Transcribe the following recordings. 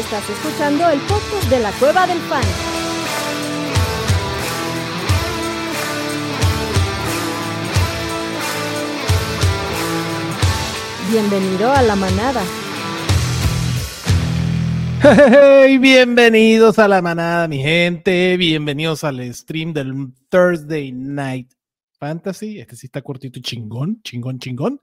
Estás escuchando el podcast de la Cueva del Fan. Bienvenido a la manada. Hey, bienvenidos a la manada, mi gente. Bienvenidos al stream del Thursday Night Fantasy. Este sí está cortito y chingón, chingón, chingón.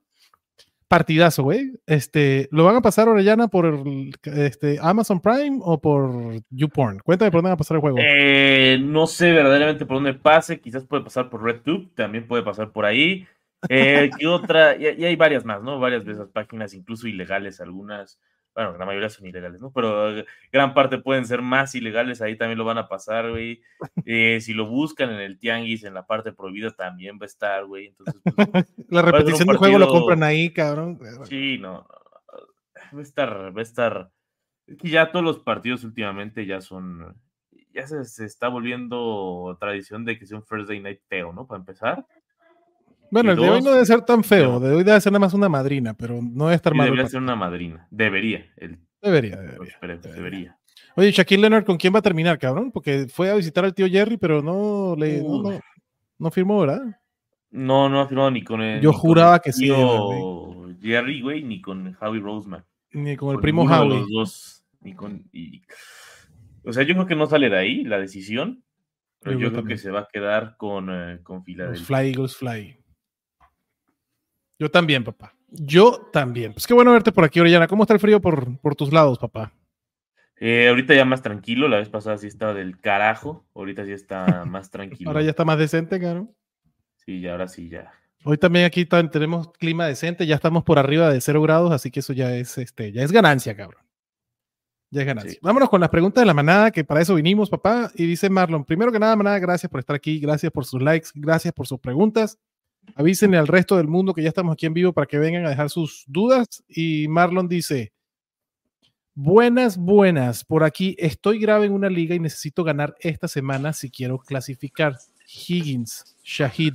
Partidazo, güey. Este, ¿lo van a pasar Orellana por este, Amazon Prime o por YouPorn? Cuéntame por dónde va a pasar el juego. Eh, no sé verdaderamente por dónde pase. Quizás puede pasar por RedTube, también puede pasar por ahí. Eh, ¿Qué otra? Y, y, hay varias más, ¿no? Varias de esas páginas, incluso ilegales, algunas. Bueno, la mayoría son ilegales, ¿no? Pero eh, gran parte pueden ser más ilegales, ahí también lo van a pasar, güey. Eh, si lo buscan en el Tianguis, en la parte prohibida, también va a estar, güey. Entonces, pues, la repetición del juego lo compran ahí, cabrón. Sí, no, Va a estar, va a estar. Es que ya todos los partidos últimamente ya son. Ya se, se está volviendo tradición de que sea un First Day Night feo, ¿no? Para empezar. Bueno, el de hoy no debe ser tan feo, de hoy debe ser nada más una madrina, pero no debe estar mal. Debería ser una madrina, debería. El... Debería, debería, debería. debería. Oye, Shaquille Leonard, ¿con quién va a terminar, cabrón? Porque fue a visitar al tío Jerry, pero no le no, no, no, firmó, ¿verdad? No, no ha firmado ni con el. Yo juraba que sí. Jerry, güey, ni con Howie Roseman. Ni con el con primo Howie. los dos, ni con. Y... O sea, yo creo que no sale de ahí la decisión, pero yo, yo creo que se va a quedar con, uh, con Filadelfia. Fly Eagles Fly. Yo también, papá. Yo también. Pues qué bueno verte por aquí, Orellana. ¿Cómo está el frío por, por tus lados, papá? Eh, ahorita ya más tranquilo. La vez pasada sí estaba del carajo. Ahorita sí está más tranquilo. ahora ya está más decente, caro. Sí, ya, ahora sí, ya. Hoy también aquí tenemos clima decente. Ya estamos por arriba de cero grados, así que eso ya es, este, ya es ganancia, cabrón. Ya es ganancia. Sí. Vámonos con las preguntas de la manada, que para eso vinimos, papá. Y dice Marlon, primero que nada, manada, gracias por estar aquí, gracias por sus likes, gracias por sus preguntas. Avísenle al resto del mundo que ya estamos aquí en vivo para que vengan a dejar sus dudas. Y Marlon dice, buenas, buenas, por aquí estoy grave en una liga y necesito ganar esta semana si quiero clasificar. Higgins, Shahid,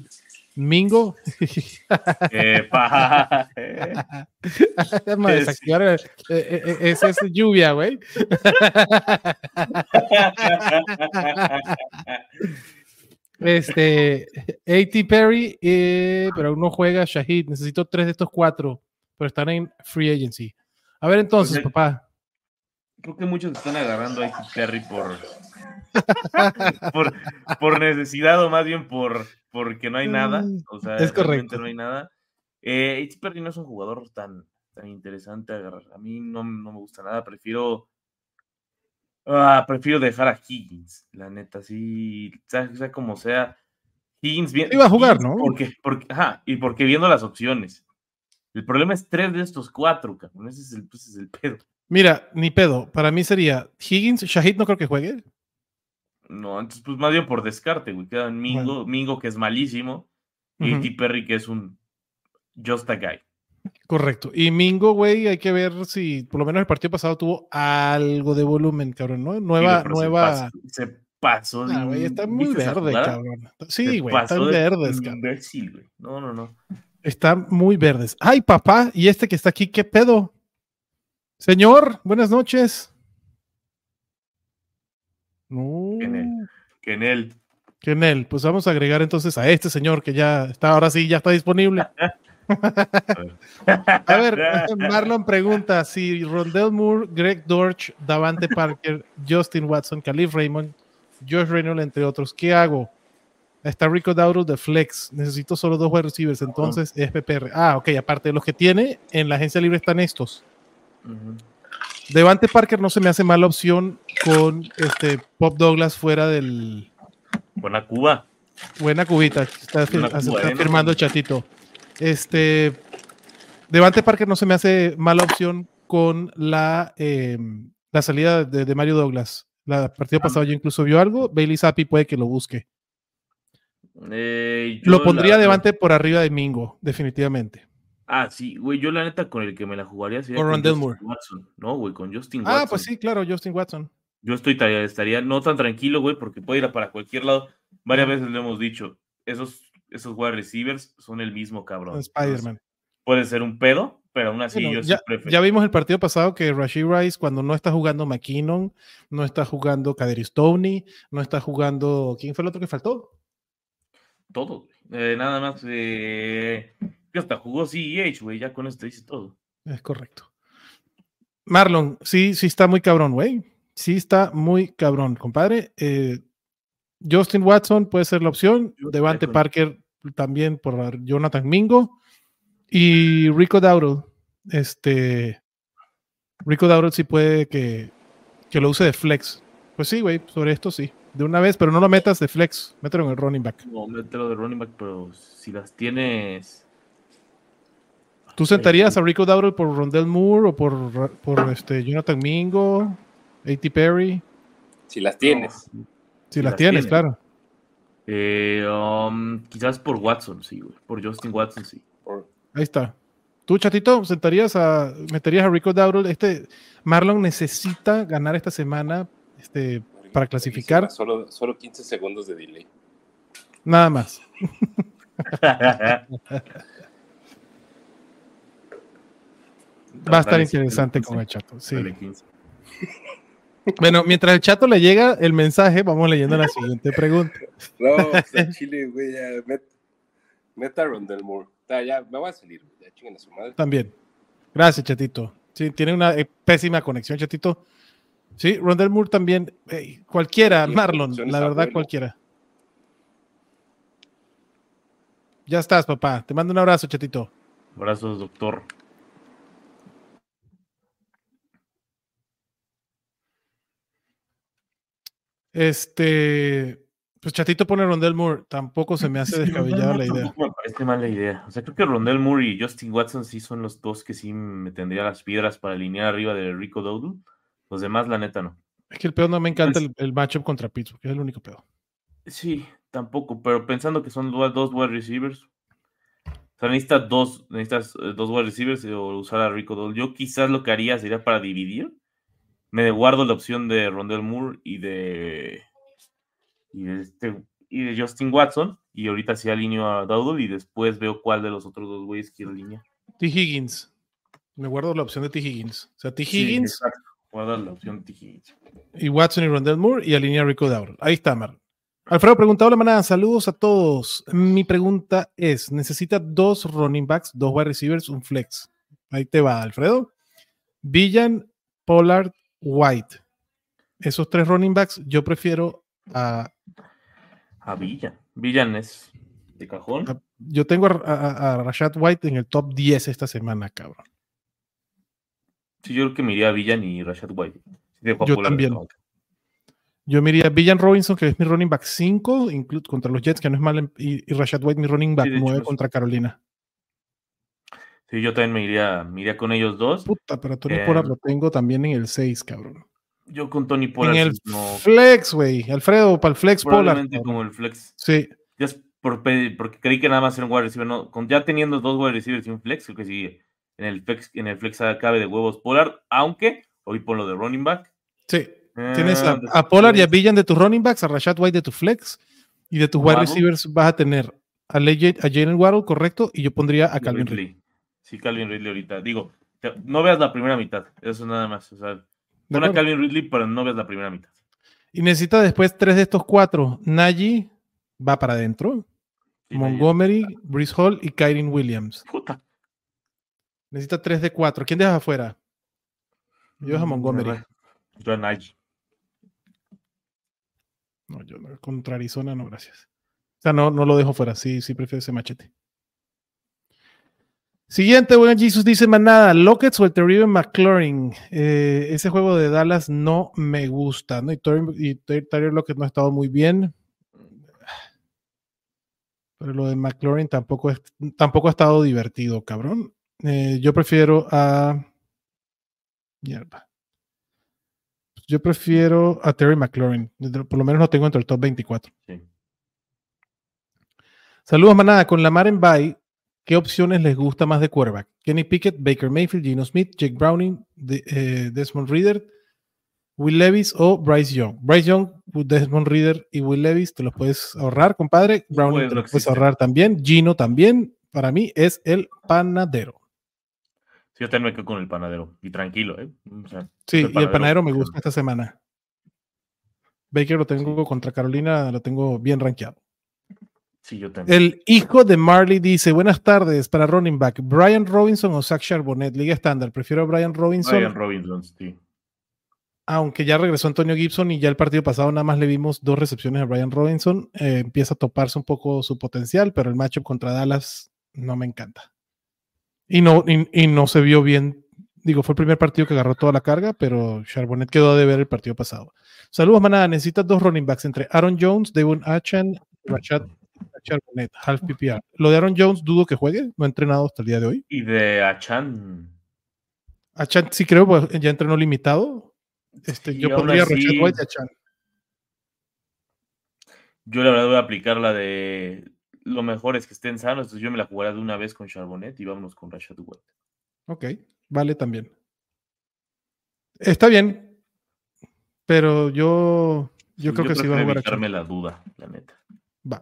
Mingo. Epa. desactivar, esa es lluvia, güey. Este, A.T. Perry, eh, pero aún no juega Shahid. Necesito tres de estos cuatro, pero están en free agency. A ver entonces, Pues, papá. Creo que muchos están agarrando a A.T. Perry por, por, por necesidad o más bien por porque no hay nada. O sea, es correcto. no hay nada. Eh, A.T. Perry no es un jugador tan, tan interesante a agarrar. A mí no, no me gusta nada. Prefiero Ah, prefiero dejar a Higgins, la neta, sí, sea, sea como sea. Higgins bien. Iba a jugar, ¿no? Porque, porque, ajá, y porque viendo las opciones. El problema es tres de estos cuatro, cabrón. Ese es el, ese es el pedo. Mira, ni pedo. Para mí sería Higgins, Shahid no creo que juegue. No, entonces, pues más bien por descarte, güey. Quedan Mingo, bueno. Mingo que es malísimo, uh -huh. y A.T. Perry, que es un just a guy. Correcto. Y Mingo, güey, hay que ver si por lo menos el partido pasado tuvo algo de volumen, cabrón, ¿no? Nueva, nueva. Se pasó. Ah, güey, está muy verde, cabrón. Sí, güey, están verdes, cabrón. No, no, no. Están muy verdes. Ay, papá, y este que está aquí, ¿qué pedo? Señor, buenas noches. No. Kenel. Kenel. Kenel. Pues vamos a agregar entonces a este señor que ya está, ahora sí, ya está disponible. A ver, Marlon pregunta si Rondell Moore, Greg Dorch, Davante Parker, Justin Watson, Khalif Raymond, Josh Reynolds, entre otros, ¿qué hago? Está Rico Dauro de Flex. Necesito solo dos wide receivers, entonces es PPR. Ah, ok, aparte de los que tiene, en la agencia libre están estos. Uh -huh. Devante Parker no se me hace mala opción con este Pop Douglas fuera del. Buena Cuba. Buena cubita. Está, Buena Cuba, está ¿eh? firmando el chatito. Este. Devante Parker no se me hace mala opción con la, eh, la salida de, de, Mario Douglas. La partido ah. pasado yo incluso vio algo. Bailey Zappi puede que lo busque. Eh, lo pondría la, Devante por arriba de Mingo, definitivamente. Ah, sí, güey, yo la neta con el que me la jugaría sería con, Moore. Watson. No, güey, con Justin Watson. Ah, pues sí, claro, Justin Watson. Yo estoy estaría no tan tranquilo, güey, porque puede ir a para cualquier lado. Varias veces le hemos dicho, esos, esos wide receivers son el mismo cabrón. Spider-Man. Puede ser un pedo, pero aún así Bueno, yo ya, siempre ya vimos el partido pasado que Rashid Rice, cuando no está jugando McKinnon, no está jugando Kaderi Stoney, no está jugando. ¿Quién fue el otro que faltó? todo. Eh, nada más, eh, hasta jugó CEH, güey, ya con esto dice todo. Es correcto. Marlon, sí, sí está muy cabrón, güey. Sí está muy cabrón, compadre. Eh, Justin Watson puede ser la opción. Devante Parker también por Jonathan Mingo. Y Rico Dowdle. Este. Rico Dowdle sí puede que, que lo use de flex. Pues sí, güey, sobre esto sí. De una vez, pero no lo metas de flex. Mételo en el running back. No, mételo de running back, pero si las tienes. ¿Tú sentarías a Rico Dowdle por Rondell Moore o por, por este Jonathan Mingo? A.T. Perry. Si las tienes. No. Si Si las las tienes, tienes. claro. Eh, um, quizás por Watson, sí, güey. Por Justin Watson, sí. Por- Ahí está. ¿Tú, chatito, sentarías a, meterías a Rico Dowdle? Este, Marlon necesita ganar esta semana este, para clasificar. Solo, solo 15 segundos de delay. Nada más. Va a estar interesante con el chato. Sí. Dale, 15. Bueno, mientras el chato le llega el mensaje, vamos leyendo la siguiente pregunta. No, al Chile, güey, ya. Met, meta Rondell Moore. Ya, me voy a salir, güey. Ya chinguen a su madre. También. Gracias, chatito. Sí, tiene una eh, pésima conexión, chatito. Sí, Rondell Moore también. Cualquiera, Sí, Marlon, la verdad, abuelo. cualquiera. Ya estás, papá. Te mando un abrazo, chatito. Abrazos, doctor. Este, pues Chatito pone Rondell Moore. Tampoco se me hace descabellada la idea. Me parece mala idea. O sea, creo que Rondell Moore y Justin Watson sí son los dos que sí me tendría las piedras para alinear arriba de Rico Dowdle. Los demás, la neta, no. Es que el pedo no me encanta el, el matchup contra Pittsburgh, es el único pedo. Sí, tampoco, pero pensando que son dos, dos wide receivers. O sea, necesitas dos, necesitas eh, dos wide receivers o usar a Rico Dowdle. Yo quizás lo que haría sería para dividir. Me guardo la opción de Rondell Moore y de y de, este, y de Justin Watson. Y ahorita sí alineo a Dowdle y después veo cuál de los otros dos güeyes quiero alinear. T. Higgins. Me guardo la opción de T. Higgins. O sea, T. Sí, Higgins exacto. Guarda la opción de T. Higgins. y Watson y Rondell Moore y alinea a Rico Dowdle. Ahí está, Mar. Alfredo preguntado la manada. Saludos a todos. Mi pregunta es: ¿necesita dos running backs, dos wide receivers, un flex? Ahí te va, Alfredo. Villan, Pollard, White. Esos tres running backs, yo prefiero a. A Villan. Villan es de cajón. a- yo tengo a, a- a Rashad White en el top 10 esta semana, cabrón. Sí, yo creo que me iría a Villan y Rashad White. Yo también. Yo me iría a Villan Robinson, que es mi running back 5, inclu- contra los Jets, que no es mal, y, y Rashad White, mi running back Sí, de hecho, 9 es- contra Carolina. Sí, yo también me iría, me iría con ellos dos. Puta, pero Tony Eh, Pollard lo tengo también en el 6, cabrón. Yo con Tony Pollard en el no, flex, güey. Alfredo, para el flex Pollard. probablemente cabrón. como el flex. Sí, Ya es por porque creí que nada más era un wide receiver. No, con ya teniendo dos wide receivers y un flex, creo que sí. En el flex, en el flex cabe de huevos Pollard, aunque hoy por lo de running back. sí. Tienes a, eh, a Pollard y a Villan de tus running backs, a Rashad White de tu flex, y de tus wide receivers vas a tener a, Jalen Waddle, correcto, y yo pondría a Calvin Ridley. Sí, Calvin Ridley ahorita. Digo, te- no veas la primera mitad. Eso nada más. O sea, ¿De pon a? Calvin Ridley, pero no veas la primera mitad. Y necesita después tres de estos cuatro. Najee va para adentro. Sí, Montgomery, Brice Hall y Kyren Williams. Puta. Necesita tres de cuatro. ¿Quién dejas afuera? Yo a Montgomery. Mm, Yo a Najee. No, yo no, contra Arizona no, gracias. O sea, no, no lo dejo fuera. Sí, sí prefiero ese machete. Siguiente, buen Jesus dice manada, Lockets o el terrible McLaurin. Eh, ese juego de Dallas no me gusta, ¿no? Y, Tyler Lockett no ha estado muy bien. Pero lo de McLaurin tampoco, es, tampoco ha estado divertido, cabrón. Eh, yo prefiero a. Mierda. Yo prefiero a Terry McLaurin. Por lo menos lo tengo entre el top 24. Sí. Saludos, manada. Con Lamar en bye, ¿qué opciones les gusta más de quarterback? Kenny Pickett, Baker Mayfield, Gino Smith, Jake Browning, de- eh, Desmond Reader, Will Levis o Bryce Young. Bryce Young, Desmond Reader y Will Levis te los puedes ahorrar, compadre. Browning te los puedes ahorrar también. Gino también. Para mí es el panadero. yo también me quedo con el panadero. Y tranquilo, ¿eh? sí, y el panadero me gusta esta semana. Baker lo tengo contra Carolina, lo tengo bien rankeado. Sí, yo también. El hijo de Marley dice: Buenas tardes para running back. ¿Brian Robinson o Zach Charbonnet? Liga estándar. Prefiero a Brian Robinson. Brian Robinson, sí. Aunque ya regresó Antonio Gibson y ya el partido pasado nada más le vimos dos recepciones a Brian Robinson. Eh, empieza a toparse un poco su potencial, pero el matchup contra Dallas no me encanta. Y no, y, no se vio bien. Digo, fue el primer partido que agarró toda la carga, pero Charbonnet quedó de ver el partido pasado. Saludos, manada. Necesitas dos running backs entre Aaron Jones, Devon Achan, Rashad Charbonnet, half PPR. Lo de Aaron Jones dudo que juegue, no ha entrenado hasta el día de hoy. Y de Achan. Achan sí creo, pues, ya entrenó limitado. Este, yo pondría Rashad White y Achan. Yo la verdad voy a aplicar la de lo mejor es que estén sanos, entonces yo me la jugaré de una vez con Charbonnet y vámonos con Rashad White. Ok, vale también. Está bien, pero yo, yo creo que sí va a jugar a la duda, la neta. Va.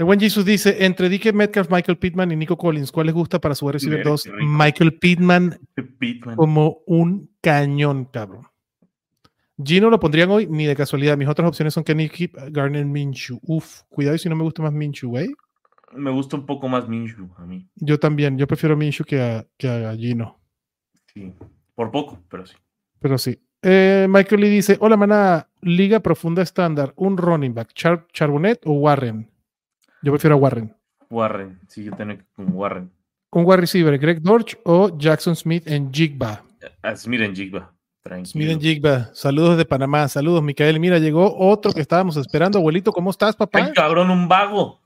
El buen Jesus dice: entre Dike Metcalf, Michael Pittman y Nico Collins, ¿cuál les gusta para su receiver 2? Michael Pittman, Pittman, como un cañón, cabrón. Gino lo pondrían hoy ni de casualidad. Mis otras opciones son Kenny Keep, Garner Minshew. Uf, cuidado si no me gusta más Minshew, güey. Me gusta un poco más Minshew a mí. Yo también. Yo prefiero Minshew que a, que a Gino. Sí, por poco, pero sí. Pero sí. Eh, Michael Lee dice: Hola, mana, Liga Profunda Estándar, un running back, Charbonnet o Warren. Yo prefiero a Warren. Warren, sí, yo tengo con Warren. Un wide receiver, Greg Dorch o Jackson Smith en Jigba. Smith en Jigba. Miren, Jigba, saludos de Panamá, saludos, Micael. Mira, llegó otro que estábamos esperando. Abuelito, ¿cómo estás, papá? Ay, cabrón, un vago.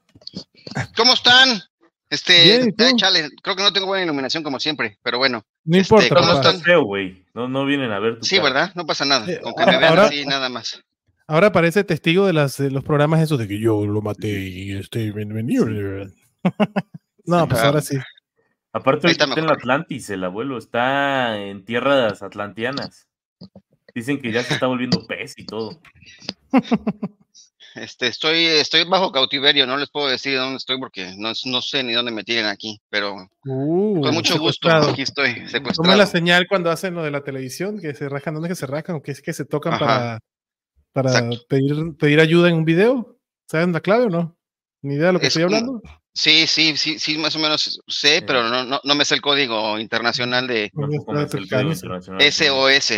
¿Cómo están? Este, chale, creo que no tengo buena iluminación como siempre, pero bueno. No este, importa. ¿Cómo están? feo, güey. No, no vienen a ver. sí, ¿verdad? No pasa nada. Eh, Con que me vean así, nada más. Ahora parece testigo de, las, de los programas esos de que yo lo maté y estoy bienvenido. no, pues ahora sí. Aparte, está en Atlantis, el abuelo está en tierras atlantianas. Dicen que ya se está volviendo pez y todo. Este, estoy, estoy bajo cautiverio, no les puedo decir dónde estoy porque no, no sé ni dónde me tienen aquí, pero uh, con mucho gusto aquí estoy secuestrado. la señal cuando hacen lo de la televisión? Que se rajan, ¿dónde que se rajan? ¿O que es que se tocan para, para pedir, pedir ayuda en un video? ¿Saben la clave o no? ¿Ni idea de lo que estoy hablando? Sí, sí, sí, sí, más o menos sé, pero no, no, no me sé el código internacional de SOS.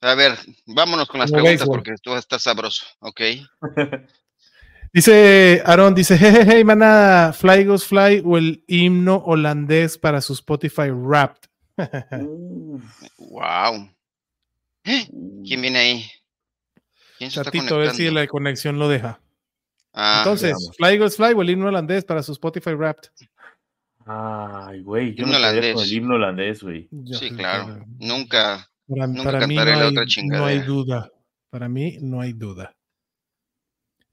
A ver, vámonos con las preguntas porque a estar sabroso, ¿ok? dice Aaron, dice, jejeje, hey, mana, Fly Goes Fly o el himno holandés para su Spotify Wrapped. wow. ¿Quién viene ahí? ¿Quién se Chatito, a ver si la conexión lo deja. Ah, Entonces, Fly Goes Fly o el himno holandés para su Spotify Wrapped. Ay, güey, yo no holandés. Con el himno holandés, güey. Sí, claro. Nunca, para, nunca mí no hay, no hay, duda. Para mí no hay duda.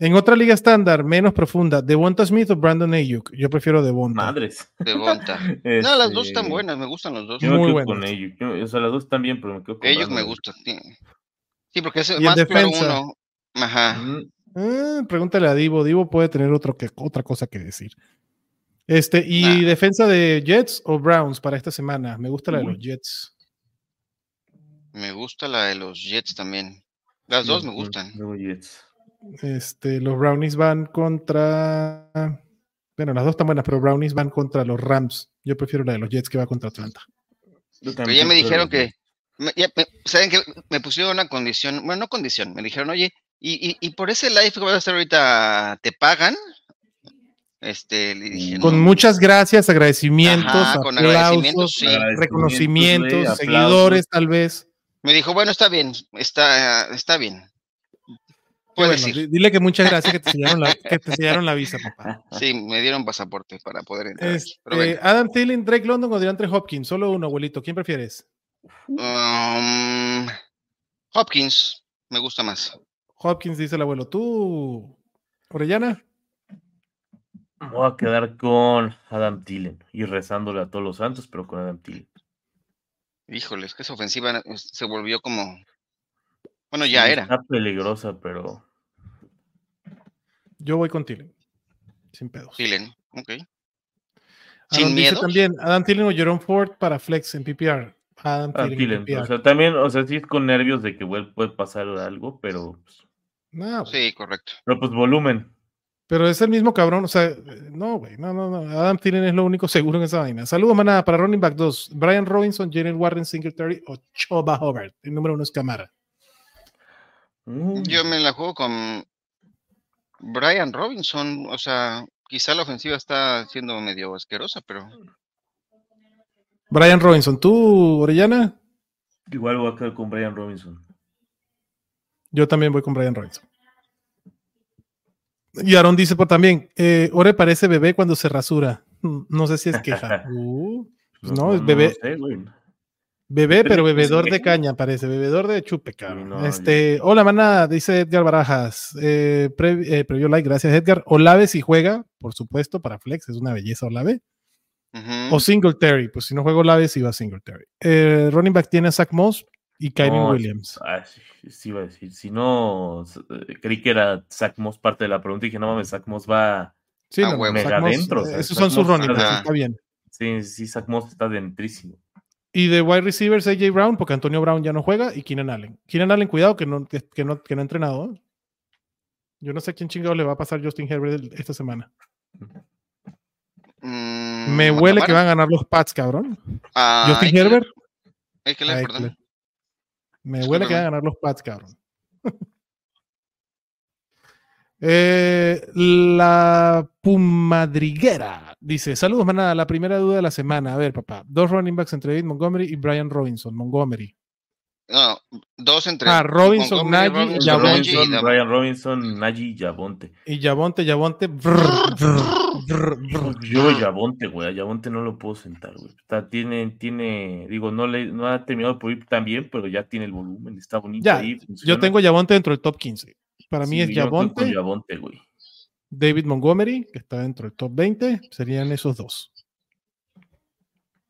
En otra liga estándar, menos profunda, ¿Devonta Smith o Brandon Ayuk? Yo prefiero Devonta. Madres. Devonta. No, las dos están este, buenas, me gustan los dos. Yo Muy buenas. con Ayuk. o sea, las dos están bien, pero me quedo con Ayuk me gusta. Sí, porque es más claro uno. Ajá. Eh, pregúntale a Divo. Divo puede tener otro que, otra cosa que decir. Este, y defensa de Jets o Browns para esta semana. Me gusta la de los Jets. Me gusta la de los Jets también. Las dos me gustan. Este, los Brownies van contra. Bueno, las dos están buenas, pero Brownies van contra los Rams. Yo prefiero la de los Jets que va contra Atlanta. Pero ya me dijeron que. ¿Saben que Me pusieron una condición. Bueno, no condición. Me dijeron, oye, y, y, por ese live que vas a hacer ahorita, ¿te pagan? Este, con muchas gracias, agradecimientos, aplausos, reconocimientos, seguidores, tal vez. Me dijo, bueno, está bien, está, está bien. Dile que muchas gracias que te, sellaron la, que te la visa, papá. Sí, me dieron pasaporte para poder entrar. Este, Adam Thielen, Drake London o DeAndre Hopkins, solo uno, abuelito. ¿Quién prefieres? Um, Hopkins, me gusta más. Hopkins, dice el abuelo. ¿Tú, Orellana? Voy a quedar con Adam Thielen y rezándole a todos los santos, pero con Adam Thielen. Híjole, es que esa ofensiva se volvió como. Bueno, ya era. Está peligrosa, pero. Yo voy con Thielen. Sin pedos. Thielen, ok. Sin Adam miedo. también Adam Thielen o Jerome Ford para flex en PPR. Adam Ah, Thielen, PPR. O sea, también, o sea, sí es con nervios de que vuel- puede pasar algo, pero, pues, No. Sí, correcto. pero pues volumen. Pero es el mismo cabrón, o sea, no, güey, no, no, no. Adam Thielen es lo único seguro en esa vaina. Saludos, manada, para running back 2. Brian Robinson, Jalen Warren, Singletary o Choba Hobart. El número uno es Camara. Mm, Yo me la juego con Brian Robinson. O sea, quizá la ofensiva está siendo medio asquerosa, pero Brian Robinson, ¿tú, Orellana? Igual voy a quedar con Brian Robinson. Yo también voy con Brian Robinson. Y Aaron dice por también, eh, Ore parece bebé cuando se rasura. No sé si es queja. Uh, pues no, es bebé. sé. Bebé, pero bebedor de caña, parece. Bebedor de chupe, cabrón. no, este, hola, maná, dice Edgar Barajas. Eh, pre- eh, previo like, gracias, Edgar. Olave si juega, por supuesto, para Flex, es una belleza Olave. ujú. O Singletary, pues si no juego Olave, sí va Singletary. Eh, running back tiene a Zach Moss y Kyrie No, Williams. Ah, sí, sí iba a decir. Si no, eh, creí que era Zach Moss parte de la pregunta y dije, no mames, Zach Moss va. Sí, a no, no, Mega Moss, adentro, o sea, esos Zach son sus running backs, está bien. Sí, sí, Zach Moss está dentrísimo. Y de wide receivers, AJ Brown, porque Antonio Brown ya no juega, y Keenan Allen. Keenan Allen, cuidado, que no, que, que no, que no ha entrenado. ¿eh? Yo no sé a quién chingado le va a pasar Justin Herbert esta semana. Mm, Me huele que van a ganar los Pats, cabrón. Ah, Justin. Herbert. Perdón. Me huele que van a ganar los Pats, cabrón. Eh, la Pumadriguera dice: Saludos, manada. La primera duda de la semana. A ver, papá. Dos running backs entre David Montgomery y Brian Robinson. Montgomery. No, dos entre. Ah, Robinson, Nagy, Robinson, y Brian Robinson, Nagy, Yabonte. Y Yabonte, Yabonte. brr, brr, brr, brr. Yo voy Yabonte, güey. A Yabonte no lo puedo sentar, güey. Está, tiene, tiene, digo, no le, no ha terminado por ir tan bien, pero ya tiene el volumen, está bonito Ya, ahí. yo tengo Yabonte dentro del top 15. Para mí Sí, es Yabonte, Yabonte, güey. David Montgomery, que está dentro del top 20. Serían esos dos.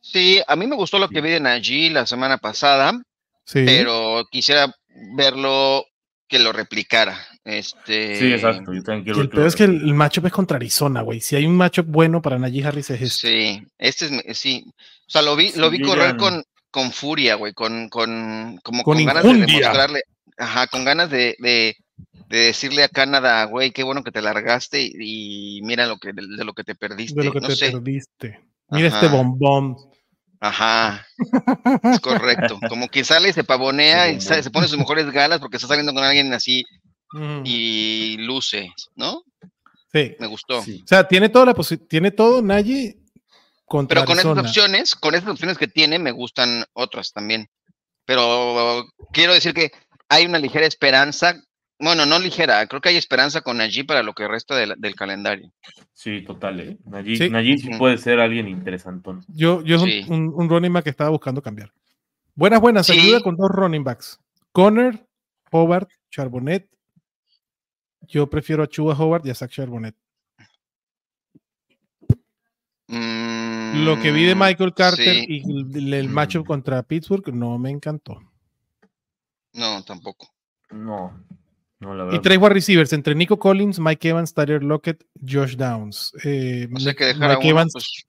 Sí, a mí me gustó lo que vi de Nagy la semana pasada, Sí. pero quisiera verlo que lo replicara. Este, Sí, exacto. Yo también quiero el peor es que el, el matchup es contra Arizona, güey. Si hay un matchup bueno para Najee Harris es este. Sí, este es, sí. O sea, lo vi, Sí, lo vi correr con, con furia, güey, con, con, como Con con, ganas de demostrarle, ajá, con ganas de, de, de decirle a Canadá, güey, qué bueno que te largaste y, y mira lo que, de, de lo que te perdiste. de lo que no te sé. perdiste. Mira Ajá. este bombón. Ajá, es correcto. Como que sale y se pavonea y se pone sus mejores galas porque está saliendo con alguien así y luce, ¿no? Sí. Me gustó. Sí. O sea, tiene toda la tiene todo Najee contra Pero con esas Arizona. opciones, con esas opciones que tiene, me gustan otras también. Pero quiero decir que hay una ligera esperanza, bueno, no ligera, creo que hay esperanza con allí para lo que resta del, del calendario. Sí, total, ¿eh? Nagy, Sí. Sí puede ser alguien interesantón. Yo, yo es un- Sí. un, un running back que estaba buscando cambiar. Buenas, buenas. Sí. Ayuda con dos running backs. Conner, Howard, Charbonnet. Yo prefiero a Chuba Howard y a Zach Charbonnet. Lo que vi de Mm, Michael Carter sí, y el, el Mm. matchup contra Pittsburgh no me encantó. No, tampoco. No, no, la Y tres wide receivers entre Nico Collins, Mike Evans, Tyler Lockett, Josh Downs. Eh, O sea que dejar a Mike uno, Evans, pues,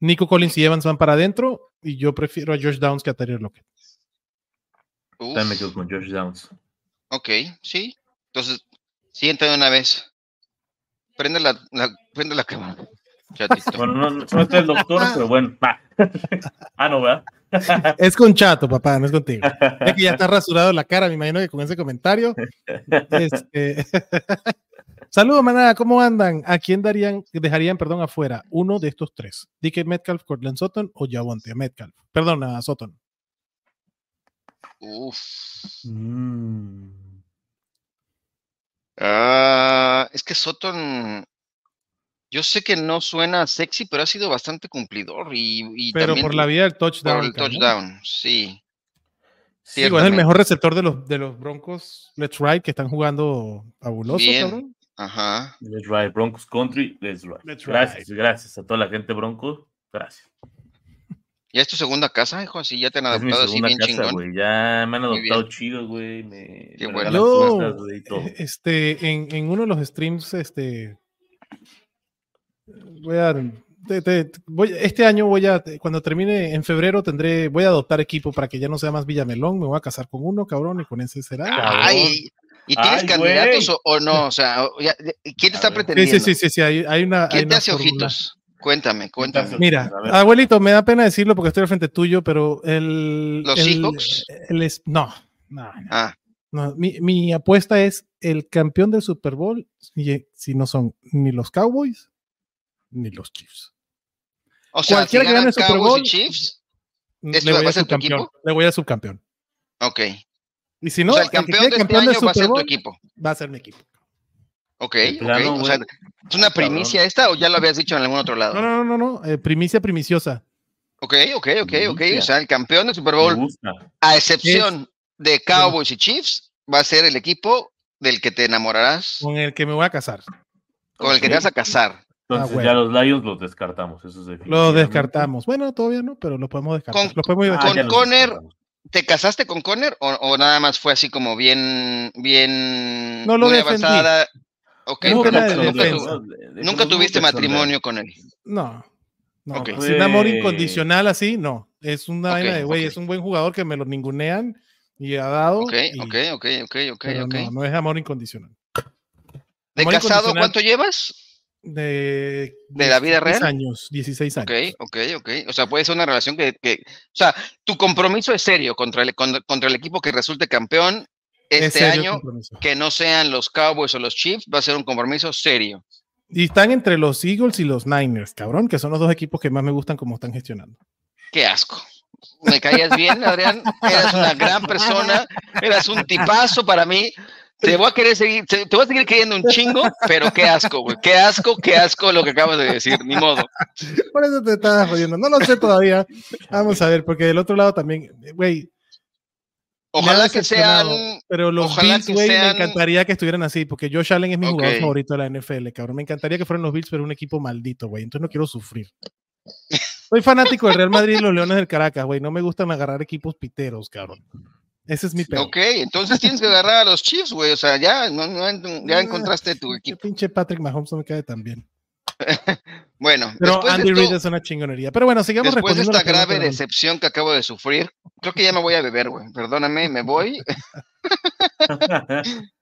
Nico Collins y Evans van para adentro y yo prefiero a Josh Downs que a Tyler Lockett. uf, También me quedo con Josh Downs. ok, sí. Entonces, siente de una vez. Prende la, la- prende la cámara. Chatito. Bueno, no, no, no está el doctor, pero bueno. va. ah, no, ¿verdad? Es con Chato, papá, no es contigo. Ya que ya está rasurado la cara, me imagino que con ese comentario. Este... Saludos, manada, ¿cómo andan? ¿A quién darían, dejarían, perdón, afuera? Uno de estos tres. DK Metcalf, Cortland Sutton o Javonte Metcalf. Perdón, a Sutton. Uf. Mm. Ah, es que Sutton, yo sé que no suena sexy, pero ha sido bastante cumplidor y, y Pero también por la vida del por touchdown. el cabrón. touchdown, sí. Sí, Digo, es el mejor receptor de los, de los Broncos Let's Ride que están jugando fabuloso, Bien. cabrón. Ajá. Let's ride Broncos Country, let's ride. Let's gracias, gracias a toda la gente Broncos. Gracias. ¿Ya es tu segunda casa, hijo? Así ya te han Es mi adaptado así bien casa, chingón. Ya me han adoptado chido, güey. Me, Qué me bueno. Yo, cosas, todo. eh, este, en, en uno de los streams, este, voy a dar te- te- voy- este año voy a, cuando termine en febrero, tendré, voy a adoptar equipo para que ya no sea más Villamelón. Me voy a casar con uno, cabrón, y con ese será. Ay, ¿y tienes Ay, candidatos o, o no? O sea, ¿quién te está pretendiendo? sí, sí, sí, sí, hay, hay una. hay ¿Quién te una hace fórmula. ojitos? Cuéntame, cuéntame. Mira, abuelito, me da pena decirlo porque estoy al frente tuyo, pero el. ¿Los el- Seahawks? el es- no, no, no, Ah, no. Mi, mi apuesta es el campeón del Super Bowl, si, si no son ni los Cowboys ni los Chiefs. o sea, si Cualquiera que gane el Super Cowboys Bowl, y Chiefs, Le ¿Esto voy va a a ser tu subcampeón. equipo? Le voy a subcampeón. ok. Y si no, o sea, el que campeón quede de este campeón del año va a Super ser tu equipo. va a ser mi equipo. Ok, De ok. plano, o sea. ¿es una primicia esta o ya lo habías dicho en algún otro lado? No, no, no, no, no. eh, primicia primiciosa. Ok, ok, ok, ok. O sea, el campeón del Super Bowl, a excepción de Cowboys y Chiefs, va a ser el equipo del que te enamorarás, Con el que me voy a casar. con el que te vas a casar. Entonces Ah, ya bueno. los Lions los descartamos. Eso es Lo definitivamente. descartamos. Bueno, todavía no, pero lo podemos descartar. Con- podemos Ah, descartando. ya los Conner, descartamos. ¿Te casaste con Conner o, o nada más fue así como bien, bien, No lo muy defendí. avanzada? Nunca, tema de nunca defensa. tu- Dejémoslo nunca tuviste matrimonio con él. No. No, Ok. si un amor incondicional así, no. Es una vaina de, güey, es un buen jugador que me lo ningunean y ha dado. Ok, y- ok, ok, ok, ok. No, no es amor incondicional. ¿De amor casado incondicional- cuánto llevas? De, ¿De la vida 16 real? años, 16 años. Ok, ok, ok. O sea, puede ser una relación que, que- o sea, tu compromiso es serio contra el, contra, contra el equipo que resulte campeón Es este el año, compromiso. que no sean los Cowboys o los Chiefs, va a ser un compromiso serio. Y están entre los Eagles y los Niners, cabrón, que son los dos equipos que más me gustan como están gestionando. Qué asco. Me caías bien, Adrián. Eras una gran persona. Eras un tipazo para mí. Te voy a querer seguir, te, voy a seguir queriendo un chingo, pero qué asco, güey. Qué asco, qué asco lo que acabas de decir, ni modo. Por eso te estás jodiendo. No lo sé todavía. Vamos a ver, porque del otro lado también, güey. Ojalá que sean. Pero los ojalá Bills, güey, me encantaría que estuvieran así, porque Josh Allen es mi jugador favorito de la NFL, cabrón. Me encantaría que fueran los Bills, pero un equipo maldito, güey. Entonces no quiero sufrir. Soy fanático del Real Madrid y los Leones del Caracas, güey. No me gustan agarrar equipos piteros, cabrón. Ese es mi peor. Ok, entonces tienes que agarrar a los Chiefs, güey. O sea, ya, no, no, ya Ah, encontraste tu equipo. pinche Patrick Mahomes no me cae tan bien. Bueno, Pero Andy de Reid es una chingonería. Pero bueno, sigamos después de esta grave pregunta. decepción que acabo de sufrir, creo que ya me voy a beber, güey. Perdóname, me voy.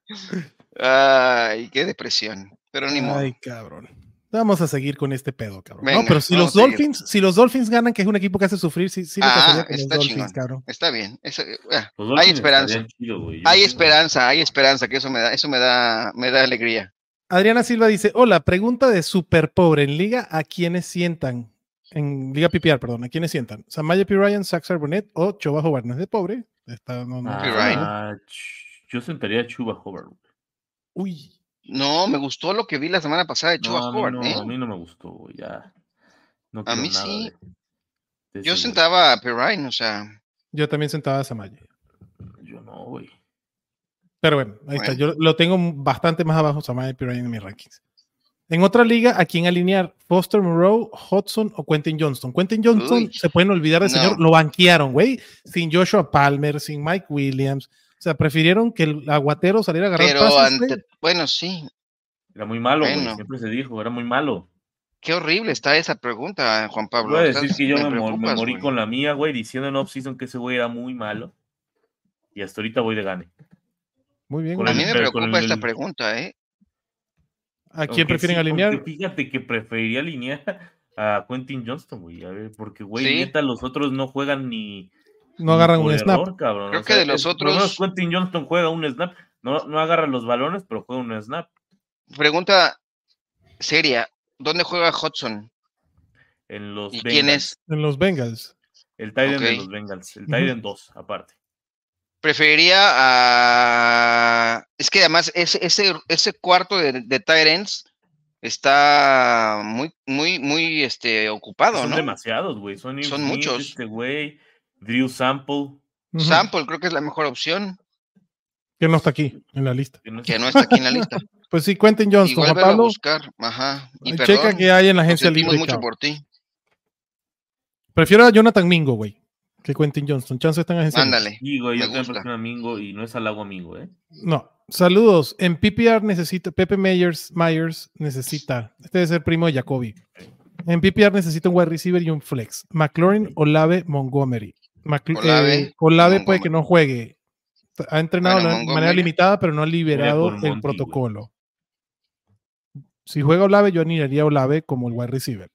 Ay, qué depresión. Pero ni modo. Ay, cabrón. Vamos a seguir con este pedo, cabrón. no, pero si los. Dolphins, si los Dolphins ganan, que es un equipo que hace sufrir, sí, sí Ah, los Dolphins, cabrón. Está bien. eso- ah, hay esperanza. Hay esperanza, hay esperanza, que eso me da, eso me da, me da alegría. Adriana Silva dice: Hola, pregunta de super pobre. En liga, ¿a quiénes sientan? En Liga PPR, perdón, ¿a quiénes sientan? ¿Samaya P. Ryan, Saxar Burnett o Choba Hobart? No es de pobre. Está, no, no, Ah, yo sentaría a Chuba Hobart. Uy, No, me gustó lo que vi la semana pasada de Chuba No, a mí Howard, no, ¿eh? a mí no me gustó, güey. Ya. No A mí nada sí. de- de Yo ese sentaba a Perrine, o sea, yo también sentaba a Samaya. güey. Yo no, güey. Pero bueno, ahí está. Yo lo tengo bastante más abajo, Samaya P. Ryan en mis rankings. En otra liga, ¿a quién alinear? ¿Foster Moreau, Hudson o Quentin Johnston? Quentin Johnston, Uy, se pueden olvidar del no. señor, lo banquearon, güey. Sin Joshua Palmer, sin Mike Williams. O sea, prefirieron que el aguatero saliera a agarrar pero pases, güey. ante, bueno, sí, Era muy malo, güey. Siempre se dijo, era muy malo. qué horrible está esa pregunta, Juan Pablo. Voy a decir que yo me, morí güey. con la mía, güey, diciendo en off-season que ese güey era muy malo. Y hasta ahorita voy de gane. Muy bien, con güey. A mí me preocupa el- esta pregunta, ¿eh? ¿A quién prefieren sí, alinear? Fíjate que preferiría alinear a Quentin Johnston, güey. A ver, porque, güey, Sí. neta, los otros no juegan ni. No agarran un snap. cabrón. Creo O que de los menos otros- Quentin Johnston juega un snap. No, no agarra los balones, pero juega un snap. Pregunta seria, ¿dónde juega Hudson? En los ¿Y Bengals. quién es? En los Bengals. El Titan de los Bengals. El Ujú. Titan 2, aparte. Preferiría a... Es que además ese, ese, ese cuarto de, de ends está muy, muy, muy este, ocupado, Son ¿no? demasiados, güey. Son, Son muchos. Este güey, Drew Sample. Sample creo que es la mejor opción, Que no está aquí en la lista. que no está aquí en la lista. Pues sí, Quentin Johnston, Igual a Pablo. buscar, ajá. Y Checa perdón, que hay en la agencia sentimos libre. mucho por ti. Prefiero a Jonathan Mingo, güey, que Quentin Johnston. Chance está en agencia libre. Ándale. Sí, güey, Me yo prefiero a Mingo y no es al agua Mingo, ¿eh? No. Saludos. En PPR necesita, Pepe Myers, Myers necesita, este debe ser primo de Jacoby. En PPR necesito un wide receiver y un flex. McLaurin, Olave, Montgomery. Olave, eh, Olave puede que no juegue. Ha entrenado Bueno, de manera limitada, pero no ha liberado el protocolo. Si juega Olave, yo animaría a Olave como el wide receiver.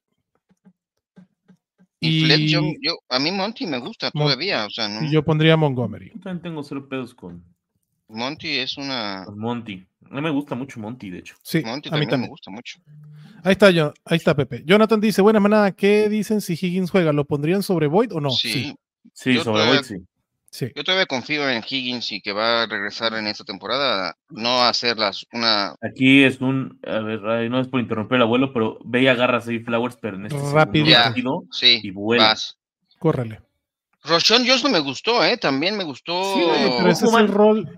Y, yo, a mí Monty me gusta Mon- todavía, o sea, ¿no? Yo pondría a Montgomery. Yo también tengo cero pedos con, Monty es una... Monty. A mí me gusta mucho Monty, de hecho. Sí, Monty a mí también, me gusta mucho. Ahí está, yo, ahí está Pepe. Jonathan dice, buena manada, ¿qué dicen si Higgins juega? ¿Lo pondrían sobre Void o no? sí, Sí, Sí, Yo sobre todavía- Boyd, sí. yo todavía confío en Higgins y que va a regresar en esta temporada, no a hacer las, una... Aquí es un. A ver, no es por interrumpir al abuelo, pero ve y agarra a Zay Flowers, pero en este Rapidito. partido Sí, y vuela. vas. Córrele. Roshon Jones no me gustó, ¿eh? También me gustó... Sí, oye, Pero ese es el rol.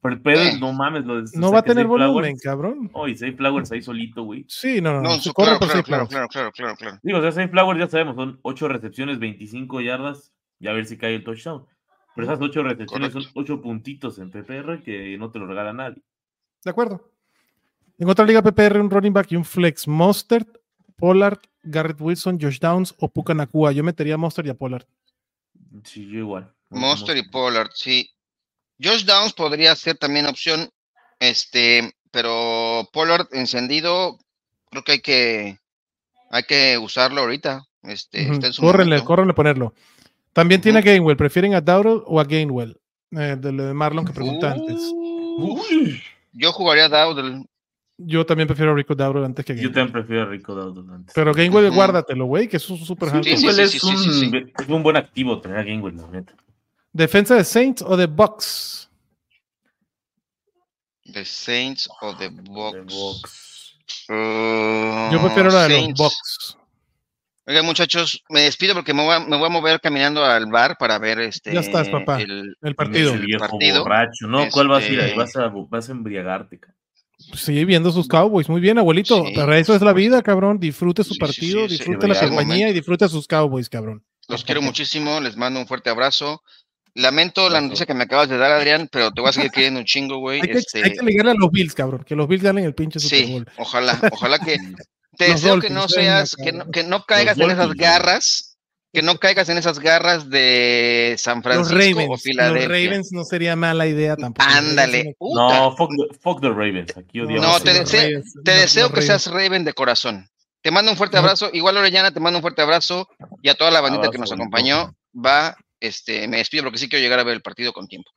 Pero el pedo es, Eh. no mames, lo de- No o sea, va a tener Zay Flowers- volumen, cabrón. Oh, y Zay Flowers ahí solito, güey. Sí, no, no, no. No, claro, por claro, claro, claro, claro, claro, claro. Digo, o sea, Zay Flowers ya sabemos, son 8 recepciones, 25 yardas, y a ver si cae el touchdown. Pero esas 8 recepciones son 8 puntitos en PPR que no te lo regala nadie. De acuerdo. En otra liga PPR, un running back y un flex. Mostert, Pollard, Garrett Wilson, Josh Downs o Puka Nakua. Yo metería a Mostert y a Pollard. Sí, yo igual. Monster y Pollard, sí. Josh Downs podría ser también opción, este, pero Pollard encendido, creo que hay que, hay que usarlo ahorita. Este, Ujú. está en su Córrenle, momento. córrenle ponerlo. También tiene a. Gainwell. ¿Prefieren a Dowdle o a Gainwell? Eh, de lo de Marlon que pregunta antes. Uh, Uy, yo jugaría Dowdle. Yo también prefiero a Rico Dowdle antes que yo Gainwell. también prefiero a Rico Dowdle antes. Pero Gainwell, guárdatelo, güey, que es un super Sí, sí, es, sí, un, sí, sí. es un buen activo tener a Gainwell, la neta. ¿Defensa de Saints o de Bucks? The Saints o The De Bucks. box. Yo Yo prefiero la de los Bucks. Oigan, muchachos, me despido porque me voy, a, me voy a mover caminando al bar para ver este. Ya estás, papá. el- El partido. Ese viejo partido. borracho, ¿no? ¿Cuál vas a ir ahí? Este- Vas a, vas a embriagarte, cara. Sigue viendo sus Cowboys. Muy bien, abuelito. Sí, Para eso es la supuesto. vida, cabrón. Disfrute su Sí, sí, partido, sí, sí, disfrute la compañía momento. y disfrute sus Cowboys, cabrón. Los quiero muchísimo, les mando un fuerte abrazo. Lamento la noticia que me acabas de dar, Adrián, pero te voy a seguir queriendo un chingo, güey. Hay que, Este, hay que ligarle a los Bills, cabrón. Que los Bills ganen el pinche Super sí, Bowl. ojalá, ojalá que te Los deseo que no seas, que no, que no caigas en esas garras, que no caigas en esas garras de San Los Francisco Ravens. o Los Filadelfia. Ravens no sería mala idea tampoco. Los Ándale. No, fuck the, fuck the Ravens. Aquí odiamos No, a te los deseo- Ravens. Te los- deseo los que Ravens. seas Raven de corazón. Te mando un fuerte abrazo. Igual Orellana, te mando un fuerte abrazo. Y a toda la bandita que nos acompañó. Va, este, me despido porque sí quiero llegar a ver el partido con tiempo.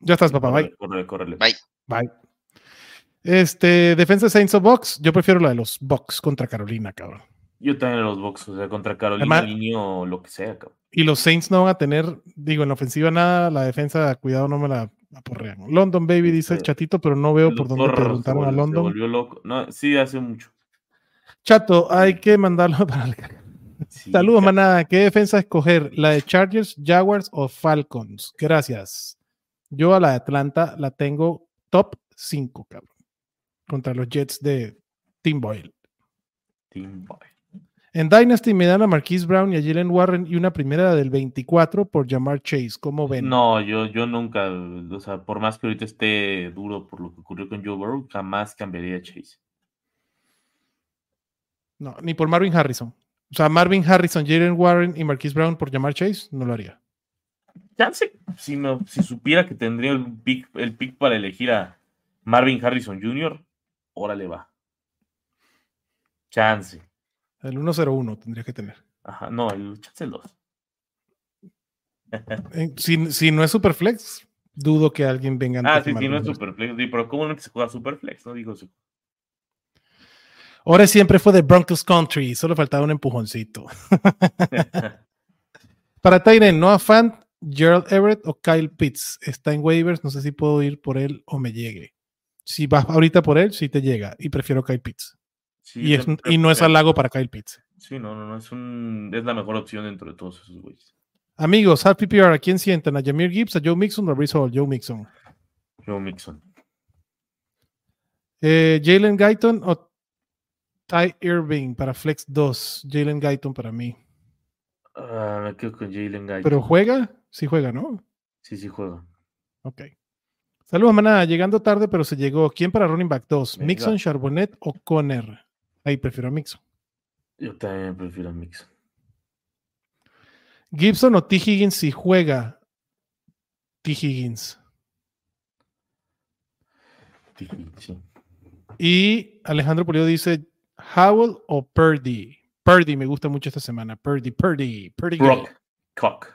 Ya estás, papá. Bye. Córrele, córrele. Bye. Bye. Este, defensa de Saints o Bucks. Yo prefiero la de los Bucks contra Carolina, cabrón. Yo también los box, o sea, contra Carolina, Además- línea o lo que sea, cabrón. Y los Saints no van a tener, digo, en la ofensiva nada, la defensa, cuidado, no me la aporrean. London Baby dice el Este, chatito, pero no veo por dónde preguntaron a London. volvió loco. No, sí, hace mucho. Chato, hay que mandarlo para el Sí, Saludos, manada. ¿Qué defensa escoger? ¿La de Chargers, Jaguars o Falcons? Gracias. Yo a la de Atlanta la tengo top 5, cabrón. Contra los Jets de Tim Boyle. Team Boy. En Dynasty me dan a Marquise Brown y a Jalen Warren y una primera del 24 por Jamar Chase. ¿Cómo ven? No, yo, yo nunca, o sea, por más que ahorita esté duro por lo que ocurrió con Joe Burrow, jamás cambiaría a Chase. No, ni por Marvin Harrison. O sea, Marvin Harrison, Jalen Warren y Marquise Brown por Jamar Chase, no lo haría. Chance, si, me, si supiera que tendría el pick, el pick para elegir a Marvin Harrison Jr., órale va. Chance. El 101 tendría que tener. Ajá, no, el chance el 2. Eh, Si, si no es Superflex, dudo que alguien venga antes Ah, sí, sí, no es. Superflex. sí, Pero ¿cómo no que se juega Superflex? No digo, sí. Ahora siempre fue de Broncos Country, solo faltaba un empujoncito. Para Tyren, Noah Fant, Gerald Everett o Kyle Pitts. Está en waivers, no sé si puedo ir por él o me llegue. Si vas ahorita por él, sí te llega. Y prefiero Kyle Pitts. Sí, Y, es- yo y no es halago para Kyle Pitts. Sí, no, no, no, es, un, es la mejor opción dentro de todos esos güeyes. Amigos, Half PPR, ¿a quién sientan? ¿A Jameer Gibbs, a Joe Mixon o a Brees Hall? Joe Mixon. Joe Mixon. Eh, Jalen Guyton o Ty Irving para Flex 2. Jalen Guyton para mí. Ah, me quedo con Jalen Guy. Pero juega, sí juega, ¿no? Sí, sí juega. Ok. Saludos, manada. Llegando tarde, pero se llegó. ¿Quién para running back 2? Venga. ¿Mixon, Charbonnet o Conner? Ahí prefiero a Mixon. Yo también prefiero a Mixon. Gibson o T. Higgins si juega. T. Higgins. T. Higgins. Y Alejandro Pulido dice Howell o Purdy. Purdy me gusta mucho esta semana. Purdy, Purdy, Purdy. Brock Cock.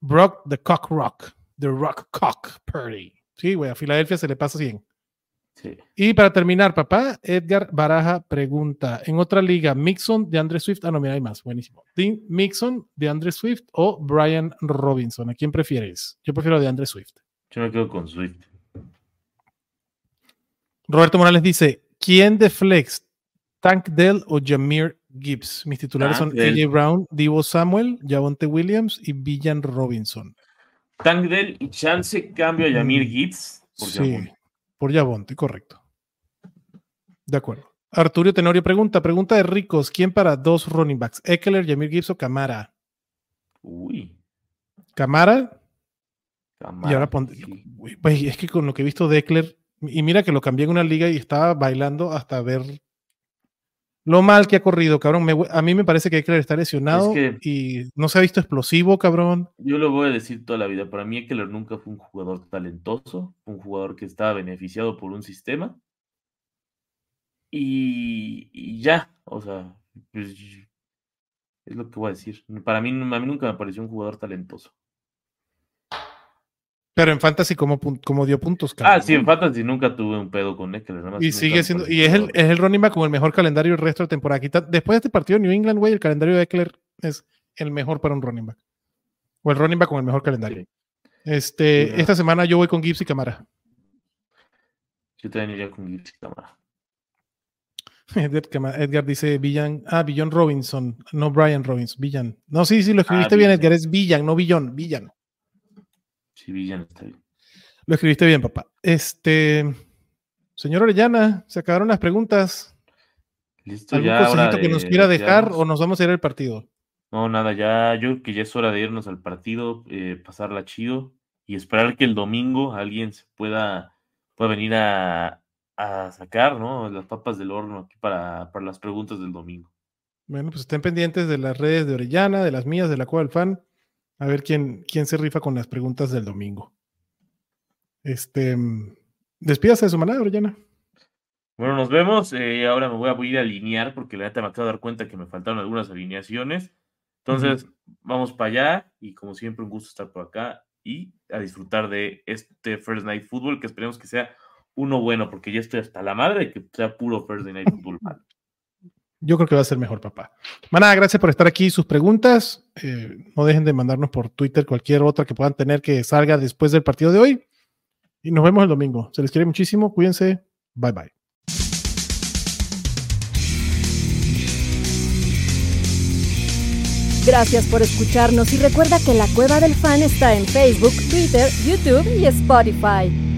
Brock, the Cock Rock. The Rock Cock Purdy. Sí, güey, a Filadelfia se le pasa 100. Sí. Y para terminar, papá, Edgar Baraja pregunta: En otra liga, Mixon de Andre Swift. Ah, no, mira, hay más. Buenísimo. Dean Mixon de Andre Swift o Brian Robinson. ¿A quién prefieres? Yo prefiero de Andre Swift. Yo me quedo con Swift. Roberto Morales dice: ¿Quién de Flex? Tank Dell o Jameer Gibbs. Mis titulares Tank son. AJ Brown, Divo Samuel, Javonte Williams y Villan Robinson. Tank Dell y chance cambio a Yamir Mm, Gibbs. Por Sí, Javonte. por Javonte, correcto. De acuerdo. Arturo Tenorio pregunta: Pregunta de ricos: ¿Quién para dos running backs? ¿Eckler, Jameer Gibbs o Camara? Uy. Camara. Camara, Y ahora pon- sí. Uy, güey, es que con lo que he visto de Eckler, y mira que lo cambié en una liga y estaba bailando hasta ver lo mal que ha corrido, cabrón. Me- a mí me parece que Eckler está lesionado que- y no se ha visto explosivo, cabrón. Yo lo voy a decir toda la vida. Para mí, Eckler nunca fue un jugador talentoso, un jugador que estaba beneficiado por un sistema. Y, y ya, o sea, pues, es lo que voy a decir. Para mí, a mí nunca me pareció un jugador talentoso. Pero en Fantasy, como, como dio puntos, cabrón? Ah, sí, en Fantasy nunca tuve un pedo con Eckler. Y sigue siendo, y es el, es el running back con el mejor calendario el resto de temporada. Quita- después de este partido New England, güey, el calendario de Eckler es el mejor para un running back. O el running back con el mejor calendario. Sí. Este, esta semana yo voy con Gibbs y Camara. Yo también iría con Gibbs y Camara. Edgar, dice Villan, ah, Villan Robinson, no Brian Robinson, Villan. No, sí, sí, lo escribiste Ah, bien, Villan. Edgar, es Villan, no Villon, Villan. Villan está bien. Lo escribiste bien, papá. Este, señor Orellana, se acabaron las preguntas. Listo, ¿Algún ya que nos quiera dejar o nos vamos a ir al partido? No, nada, ya yo creo que ya es hora de irnos al partido, eh, pasarla chido y esperar que el domingo alguien se pueda, pueda venir a, a sacar, ¿no? Las papas del horno aquí para, para las preguntas del domingo. Bueno, pues estén pendientes de las redes de Orellana, de las mías, de la Cueva del Fan, a ver quién, quién se rifa con las preguntas del domingo. Este, mm, despídase de su manera, Orellana. Bueno, nos vemos. eh, ahora me voy a ir a alinear porque la neta me acabo de dar cuenta que me faltaron algunas alineaciones. Entonces, vamos para allá y como siempre, un gusto estar por acá y a disfrutar de este First Night Football que esperemos que sea uno bueno porque ya estoy hasta la madre de que sea puro First Night Football. Yo creo que va a ser mejor, papá. Manada, gracias por estar aquí. Sus preguntas, eh, no dejen de mandarnos por Twitter cualquier otra que puedan tener que salga después del partido de hoy. Y nos vemos el domingo. Se les quiere muchísimo. Cuídense. Bye bye. Gracias por escucharnos y recuerda que la Cueva del Fan está en Facebook, Twitter, YouTube y Spotify.